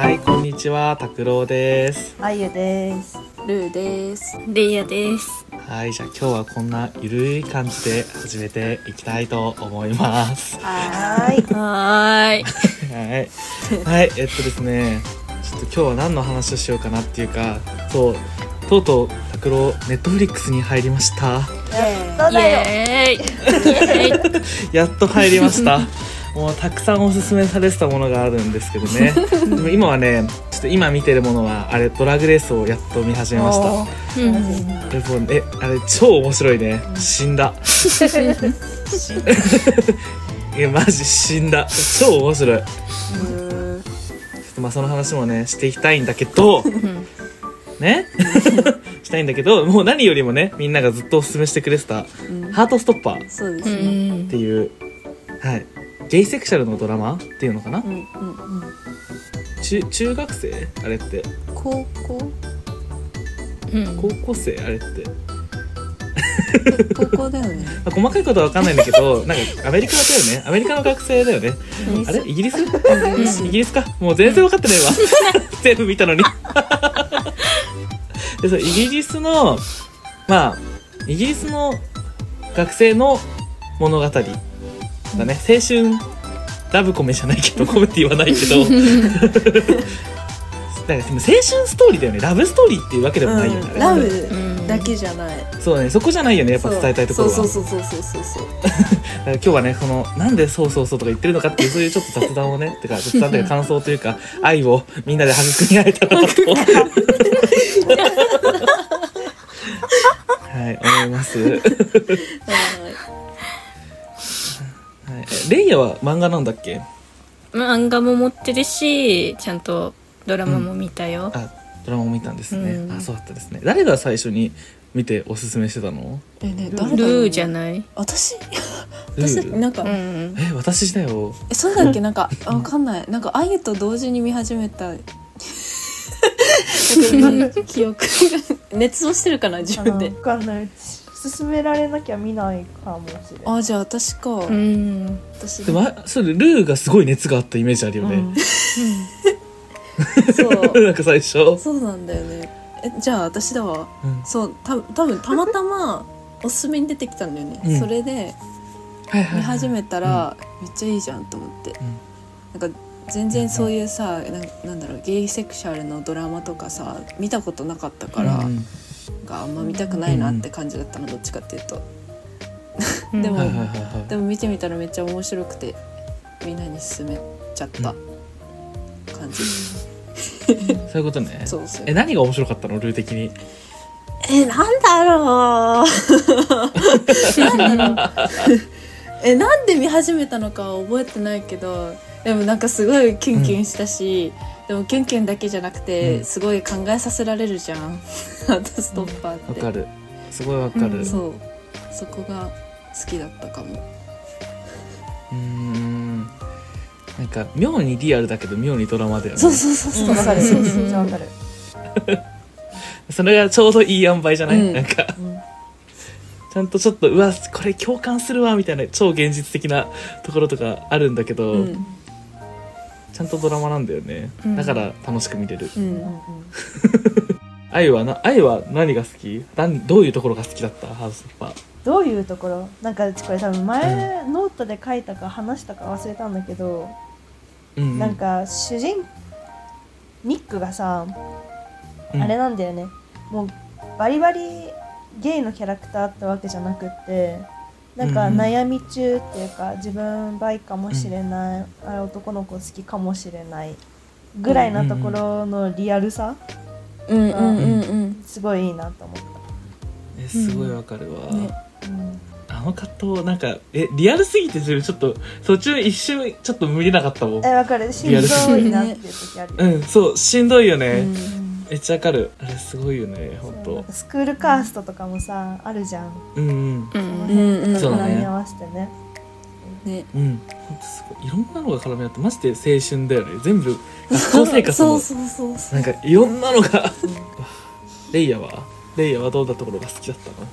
はい、こんにちは、拓郎です。あゆです。ルーです。レイヤです。はい、じゃあ今日はこんなゆるい感じで始めていきたいと思います。はーい。はーい。はい。はい、えっとですね、ちょっと今日は何の話をしようかなっていうか、そう、とうとう拓郎、ネットフリックスに入りました。そうだよ。やっと入りました。もうたくさんおすすめされてたものがあるんですけどね。で も今はね、ちょっと今見てるものは、あれ、ドラグレースをやっと見始めました。うん。でもえあれ超面白いね。死んだ。いやマジ死んだ。超面白い。ちょっとまあその話もねしていきたいんだけど。ね？したいんだけどもう何よりもねみんながずっとおすすめしてくれてた「ハートストッパー」って。いう、はいゲイセクシャルのドラマっていうのかな、うんうんうん。中中学生？あれって。高校？うん。高校生？あれって。高校だよね。まあ細かいことは分かんないんだけど なんかアメリカだよね。アメリカの学生だよね。あれ？イギリス？イギリスか？もう全然分かってないわ。全部見たのに。でそうイギリスのまあイギリスの学生の物語だね。青春ラブコメじゃないけどコメって言わないけど。なんかでも青春ストーリーだよね。ラブストーリーっていうわけでもないよね、うんラブだけじゃない。そうね。そこじゃないよね。やっぱ伝えたいところは。そうそうそうそうそうそう。今日はねこのなんでそうそうそうとか言ってるのかっていうそういうちょっと雑談をね てか雑談というか感想というか愛をみんなで育み合えたらなとはい思います、はい、えレイヤは漫画なんだっけ？漫画も持ってるし、ちゃんとドラマも見たよ。あドラマも見たんですね、うん。あそうだったですね。誰が最初に見ておすすめしてたの？えね誰だろうルーじゃない？私？ル私ー？なんかうん。え私だよ。えそうだっけ？なんかあわかんない。なんかあゆと同時に見始めた。記憶が。熱をしてるかな自分で。わ。かんない。勧められなきゃ見ないかもしれない。あじゃあ私か。うん。私で。もあそうルーがすごい熱があったイメージあるよね、そう。なんか最初、そうなんだよね。えじゃあ私だわ。うん。そうた多分たまたまおすすめに出てきたんだよね、うん。それではいはいはい見始めたら、めっちゃいいじゃんと思って、なんか全然そういうさ、なんなんだろうゲイセクシャルのドラマとかさ見たことなかったから、うんなんかあんま見たくないなって感じだったのどっちかっていうと。うん。でもでも見てみたらめっちゃ面白くてみんなに勧めちゃった感じ、そういうことね。そうそう。え何が面白かったの？ルー的に。えなんだろう。なんだろう。えなんで見始めたのかは覚えてないけどでもなんかすごいキュンキュンしたし、でもキュンキュンだけじゃなくて、うん。すごい考えさせられるじゃん。ハートストッパーって、わかる。すごいわかる。うそう。そこが好きだったかも。ーん。なんか妙にリアルだけど妙にドラマだよね。そうそうそうそう。わかる。そうめっちゃわかる。それがちょうどいい塩梅じゃない、うん。なんか。うん。ちゃんとちょっとうわこれ共感するわみたいな超現実的なところとかあるんだけど、うんちゃんとドラマなんだよね、うん。だから楽しく見れる。ううん。ん 愛はな愛は何が好き？何どういうところが好きだった？ハートストッパー。どういうところ？なんかこれ多分前ノートで書いたか話したか忘れたんだけど、うんうん。なんか主人ニックがさ、うん。あれなんだよね。もうバリバリゲイのキャラクターってわけじゃなくってなんかうん悩み中っていうか、自分バイかもしれない、あれ男の子好きかもしれないぐらいなところのリアルさ、うんうんうんうん。すごいいいなと思っえすごいわかるわ、ね。た、うん。あの葛藤なんかえリアルすぎてそれちょっと途中一瞬ちょっと無理なかったもん。えわかる。しんどいなっていう時あるよ、うんそうしんどいよね、うんめっちゃわかる。あれすごいよね本当。スクールカーストとかもさあるじゃん。うんうん。そのうん。辺とそうだね絡み合わせてね。ねうん本当すごい。いろんなのが絡み合ってマジで青春だよね。全部学校生活も。そうそうそうそう。なんかいろんなのが。レイヤは？レイヤはどんなところが好きだったの？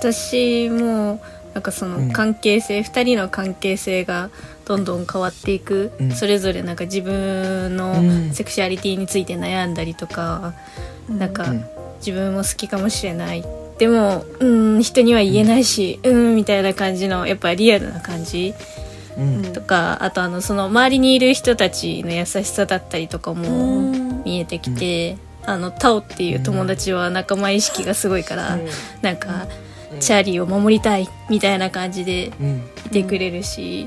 私もなんかそうん。の関係性、二人の関係性がどんどん変わっていく、うん。それぞれなんか自分のうん。セクシュアリティについて悩んだりとか、なんかうん。自分も好きかもしれない。でもうん人には言えないしうん。みたいな感じのやっぱリアルな感じうん。とかあとあのその周りにいる人たちの優しさだったりとかもうん。見えてきて、あのタオっていう友達は仲間意識がすごいから、なんか、チャーリーを守りたいみたいな感じでうん。いてくれるし、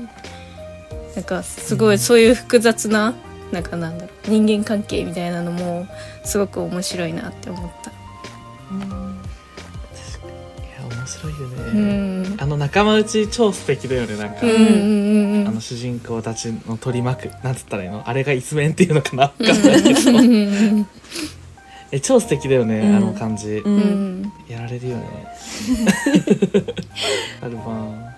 なんかすごいそういう複雑ななんかなんだろう人間関係みたいなのもすごく面白いなって思った。いや面白いよね、うん。あの仲間内超素敵だよねなんか、うんうんうんあの主人公たちの取り巻くなんつったらいいの？あれが一面っていうのかな？わかんないけど。うんえ超素敵だよね、うん。あの感じ、ううん。んやられるよね。あるわ。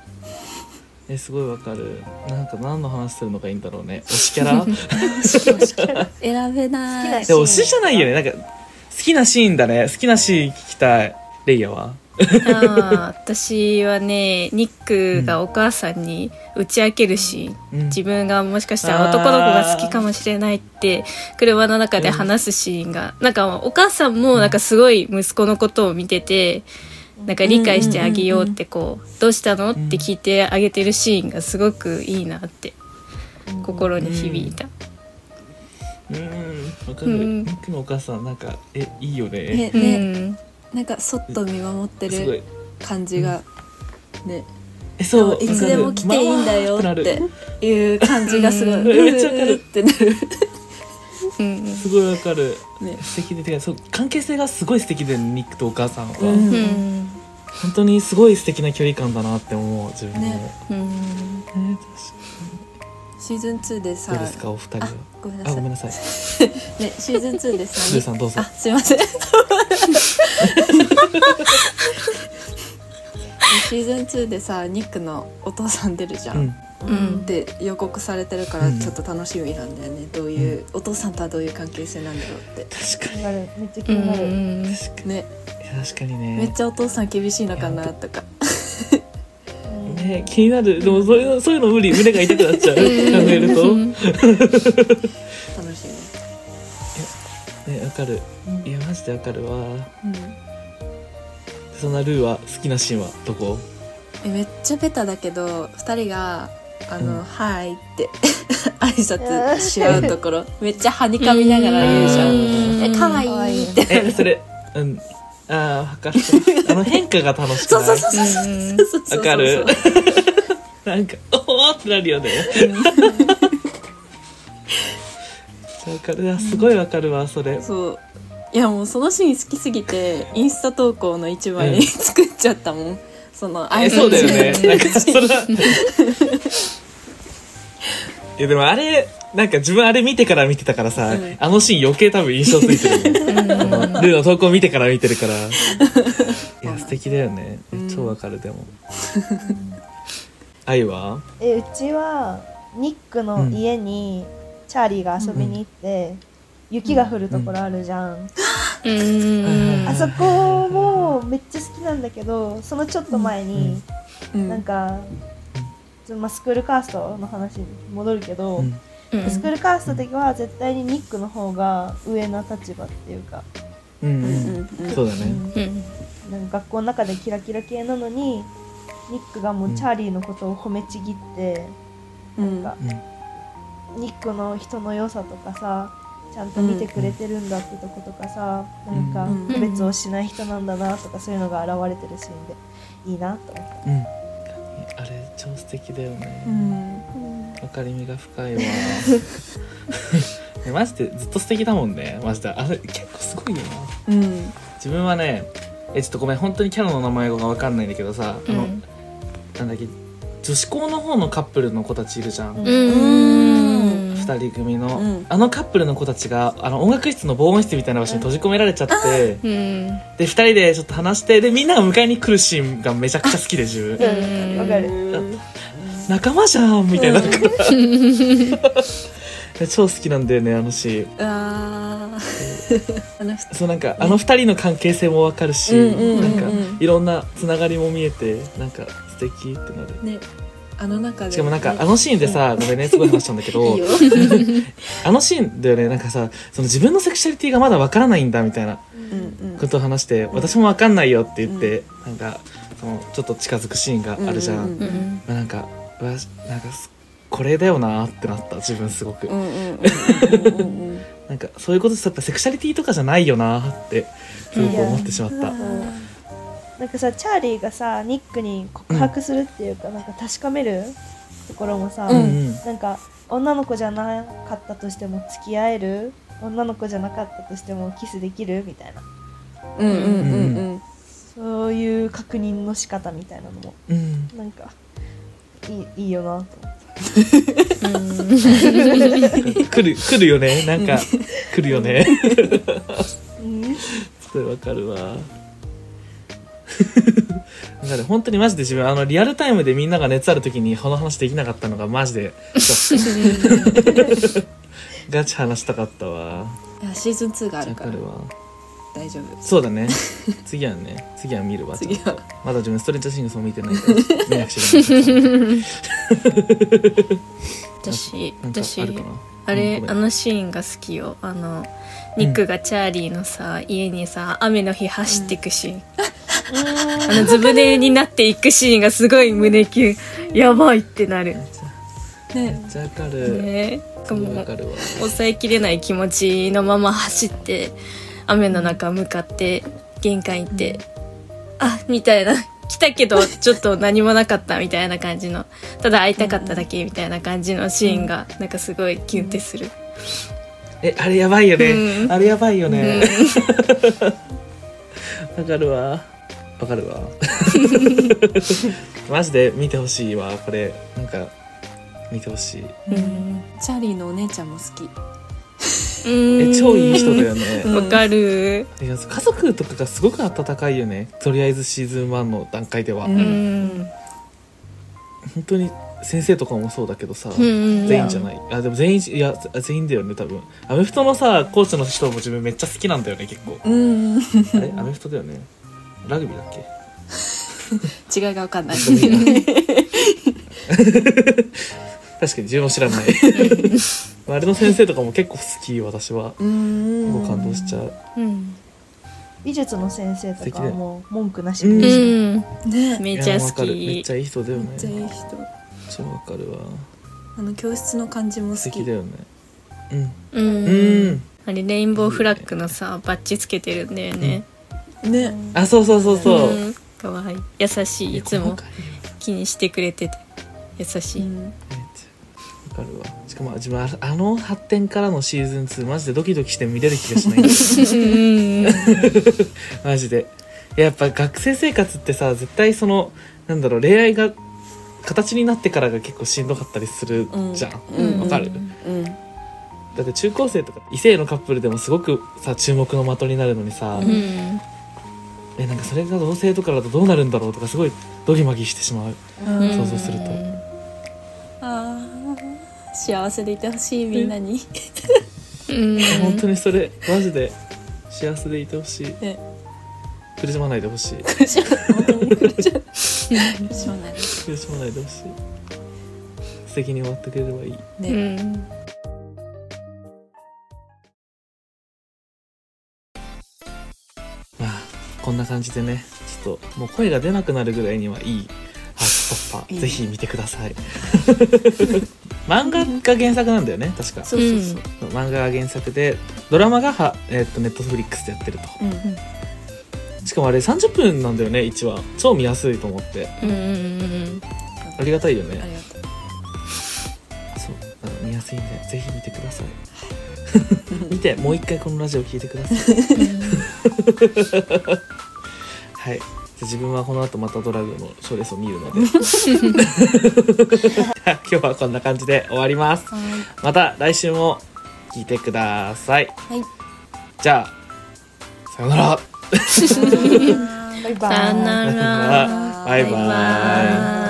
えすごいわかる。なんか何の話するのがいいんだろうね。推しキャラ？選べない。推しじゃないよね。なんか好きなシーンだね。好きなシーン聞きたい。レイヤは？あー私はねニックがお母さんに打ち明けるシーン、うん。自分がもしかしたら男の子が好きかもしれないって車の中で話すシーンが、なんかお母さんもなんかすごい息子のことを見てて、なんか理解してあげようってこう、どうしたのって聞いてあげてるシーンがすごくいいなって心に響いた。うん。わかる、うん。ニックのお母さんなんかえいいよね。うね。ねんなんかそっと見守ってすごい。る感じがね。えそういつでも来ていいんだよっていう感じがすごい、うん。めっちゃわかる。ってなるうん。すごいわかる、ね。素敵でてかそう関係性がすごい素敵でニックとお母さんは、うん。うん本当にすごい素敵な距離感だなって思う自分も、ね。うん。ねシーズン2でさ。どうですかお二人は。あごめんなさい。あごめんなさい。ねシーズン2でさ。さんどうぞあすいません。シーズン2でさニックのお父さん出るじゃん、うん。うん。で予告されてるからうん。ちょっと楽しみなんだよね、どういう、お父さんとはどういう関係性なんだろうって。確かに。なる。めっちゃ気うになる、ん。確かね。にいや確かにね。めっちゃお父さん厳しいのかなとか。うんね気になる。でもそういうのそういうの無理胸が痛くなっちゃう。考えると。うん楽しね。わかる。いやマジでわかるわ。み、うん、そんなルーは好きなシーンはどこ？えめっちゃベタだけど2人が「あの、うん。はい」って 挨拶し合うところ。めっちゃはにかみながら言うじゃん。うん。えかわいいって。えそれうんああわかる。あの変化が楽しくない？そうそうそうそううんそうそうそうわかる？なんかおおってなるよね。わかる。あすごいわかるわそれ。そう。いやもうそのシーン好きすぎてインスタ投稿の一枚作っちゃったもん、そのえそうだよね。うんなんかそれは。いやでもあれなんか自分あれ見てから見てたからさ、うん。あのシーン余計多分印象ついてる ルーの投稿見てから見てるから。いや素敵だよね。うん。超わかるでも。愛は？えうちはニックの家にチャーリーが遊びに行って、雪が降るところあるじゃん、うん。あそこもめっちゃ好きなんだけどそのちょっと前に、うん。なんか、まあ、スクールカーストの話に戻るけど、うん。うんスクールカーストの時は絶対にニックの方が上な立場っていうか、うんそうだね。うん。なんか学校の中でキラキラ系なのにニックがもうチャーリーのことを褒めちぎって、うん。なんかうん。ニックの人の良さとかさちゃんと見てくれてるんだってとことかさ、なんかうん。区別をしない人なんだなとかそういうのが現れてるシーンでいいなと思っうん。あれ超素敵だよね。うんた、わかりみが深いわ。ねマジでずっと素敵だもんね。マジで。あれ結構すごいよな。うん。自分はねえちょっとごめん。本当にキャラの名前がわかんないんだけどさ、あのうんなんだっけ女子校の方のカップルの子たちいるじゃん、うん。うん。二人組の、うん。あのカップルの子たちがあの音楽室の防音室みたいな場所に閉じ込められちゃって、うんで二人でちょっと話してでみんなが迎えに来るシーンがめちゃくちゃ好きで自分。うん。わかる仲間じゃんみたいな、超好きなんだよねあのシーン。あそうなんかあの二人の関係性もわかるし、うんうんうんうん。なんかいろんなつながりも見えてなんか素敵ってなる。ね。あの中で。しかもなんかあのシーンでさごめんねすごい話したんだけど あのシーンだよねなんかさその自分のセクシャリティがまだわからないんだみたいなうんうん。ことを話して私もわかんないよって言って、なんかそのちょっと近づくシーンがあるじゃん、うんうんうん。まあ、なんかなんかすこれだよなってなった自分すごく、うんうんうんうんうん なんかそういうことってやっぱセクシャリティとかじゃないよなってすごく思ってしまった、なんかさチャーリーがさニックに告白するっていうか、なんか確かめるところもさ、うんうん。なんか女の子じゃなかったとしても付き合える女の子じゃなかったとしてもキスできるみたいな。うんうんうんうん。そういう確認の仕方みたいなのもうん。なんかいいいいよな。と思って来る来るよね。なんか来るよね。うん。それわかるわ。だから本当にマジで自分あのリアルタイムでみんなが熱ある時にこの話できなかったのがマジでショックガチ話したかったわ。いやシーズン2があるかわからるわ大丈夫。そうだね。次はね。次は見るわ。次は。まだ自分ストレンジャーシングスも見てないから。見 なくちゃ私私あれ、あのシーンが好きよ。あのニックがチャーリーのさ、家にさ雨の日走っていくシーン、あのずぶ濡れになっていくシーンがすごい胸キュン。やばいってなる。めね。っちゃわかる、ね。かるわ。抑えきれない気持ちのまま走って雨の中向かって玄関行って、あみたいな 来たけどちょっと何もなかったみたいな感じのただ会いたかっただけみたいな感じのシーンがなんかすごいキュンってする、えあれやばいよね、うん。あれやばいようん。ね わ、かるわ。わかるわ。マジで見てほしいわこれ。なんか見てほしい。うん。チャーリーのお姉ちゃんも好きえ超いい人だよね、う んわかる。いや家族とかがすごく温かいよね。とりあえずシーズン1の段階では、本当に先生とかもそうだけどさ、うん全員じゃない。あでも全員いや全員だよね多分。アメフトのさコーチの人も自分めっちゃ好きなんだよね結構。うん。あれ？アメフトだよね。ラグビーだっけ？違いが分かんない。確かに自分も知らないあれの先生とかも結構好き私は。うん。結構感動しちゃう。うん。美術の先生とかもう文句なし。うで、うん。ね。めっちゃ好いやわかる。めっきちゃいい人だよね。めっちゃいい人。超わかるわ。あの教室の感じも好き。素敵だよね。うん。うん。うんあれレインボーフラッグのさバッジつけてるんだよね、ね。あそうそうそうそう、うん。かわいい。優しい。いつも気にしてくれてて。優しい、うんかるわ。しかも自分ああの発展からのシーズン2マジでドキドキして見れる気がしない。マジで。いややっぱ学生生活ってさ絶対そのなんだろう恋愛が形になってからが結構しんどかったりするじゃん。わ、うん。かる？うん。だって中高生とか異性のカップルでもすごくさ注目の的になるのにさ、うん。えなんかそれが同性とかだとどうなるんだろうとかすごいドギマギしてしまう。うん。想像すると幸せでいてほしいみんなに。うん。本当にそれマジで幸せでいてほしい。ね苦しまないでほしい。苦しま本当に苦しま苦しまない。苦しまないでほしい。素敵に終わってくれればいい。ね、うんまあこんな感じでねちょっともう声が出なくなるぐらいにはいいハー。ト突破いいぜひ見てください。漫画が原作なんだよね確か。そうそうそう。漫画が原作でドラマがは、えー、とネットフリックスでやってると。うんしかもあれ30分なんだよね1話。超見やすいと思って。うんうんありがたいよありねがとう。そう。あの見やすいんでぜひ見てください。見てもう一回このラジオ聞いてください。はい自分はこの後またドラグのショーレースを見るので。今日はこんな感じで終わります。はい。また来週も聞いてください。はい。じゃあさよなら。バイバイさよなら。バイバイ。バイバイ